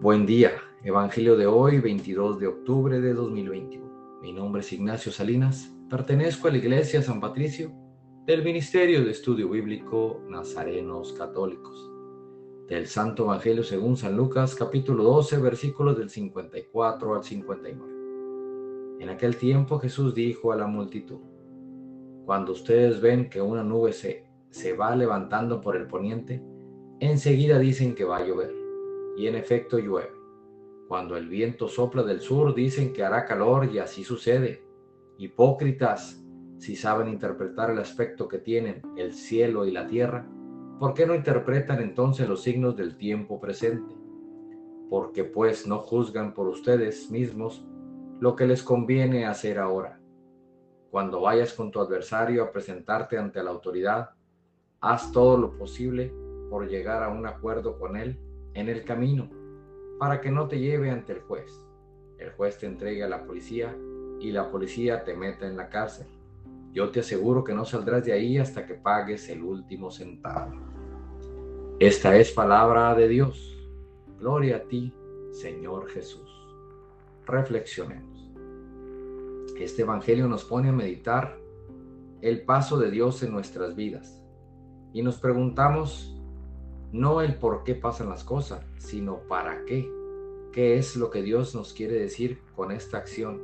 Buen día, Evangelio de hoy, 22 de octubre de 2021. Mi nombre es Ignacio Salinas, pertenezco a la Iglesia San Patricio del Ministerio de Estudio Bíblico Nazarenos Católicos. Del Santo Evangelio según San Lucas, capítulo 12, versículos del 54 al 59. En aquel tiempo Jesús dijo a la multitud, Cuando ustedes ven que una nube se, se va levantando por el poniente, enseguida dicen que va a llover y en efecto llueve. Cuando el viento sopla del sur dicen que hará calor y así sucede. Hipócritas, si saben interpretar el aspecto que tienen el cielo y la tierra, ¿por qué no interpretan entonces los signos del tiempo presente? Porque pues no juzgan por ustedes mismos lo que les conviene hacer ahora. Cuando vayas con tu adversario a presentarte ante la autoridad, haz todo lo posible por llegar a un acuerdo con él en el camino para que no te lleve ante el juez. El juez te entregue a la policía y la policía te meta en la cárcel. Yo te aseguro que no saldrás de ahí hasta que pagues el último centavo. Esta es palabra de Dios. Gloria a ti, Señor Jesús. Reflexionemos. Este Evangelio nos pone a meditar el paso de Dios en nuestras vidas y nos preguntamos no el por qué pasan las cosas, sino para qué. ¿Qué es lo que Dios nos quiere decir con esta acción?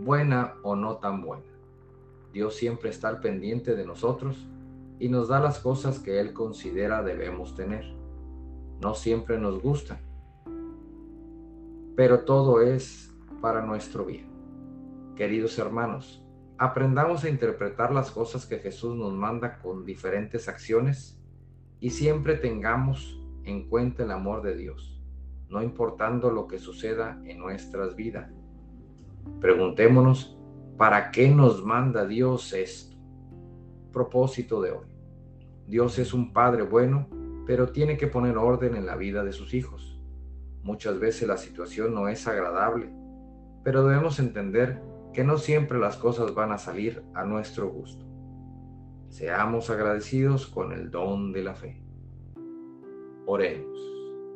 Buena o no tan buena. Dios siempre está al pendiente de nosotros y nos da las cosas que Él considera debemos tener. No siempre nos gustan, pero todo es para nuestro bien. Queridos hermanos, aprendamos a interpretar las cosas que Jesús nos manda con diferentes acciones y siempre tengamos en cuenta el amor de Dios, no importando lo que suceda en nuestras vidas. Preguntémonos, ¿para qué nos manda Dios esto? Propósito de hoy. Dios es un Padre bueno, pero tiene que poner orden en la vida de sus hijos. Muchas veces la situación no es agradable, pero debemos entender que no siempre las cosas van a salir a nuestro gusto. Seamos agradecidos con el don de la fe. Oremos.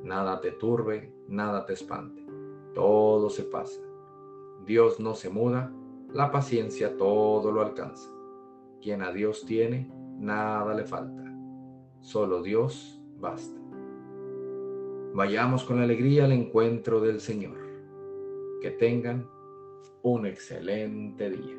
Nada te turbe, nada te espante. Todo se pasa. Dios no se muda, la paciencia todo lo alcanza. Quien a Dios tiene, nada le falta. Solo Dios basta. Vayamos con alegría al encuentro del Señor. Que tengan un excelente día.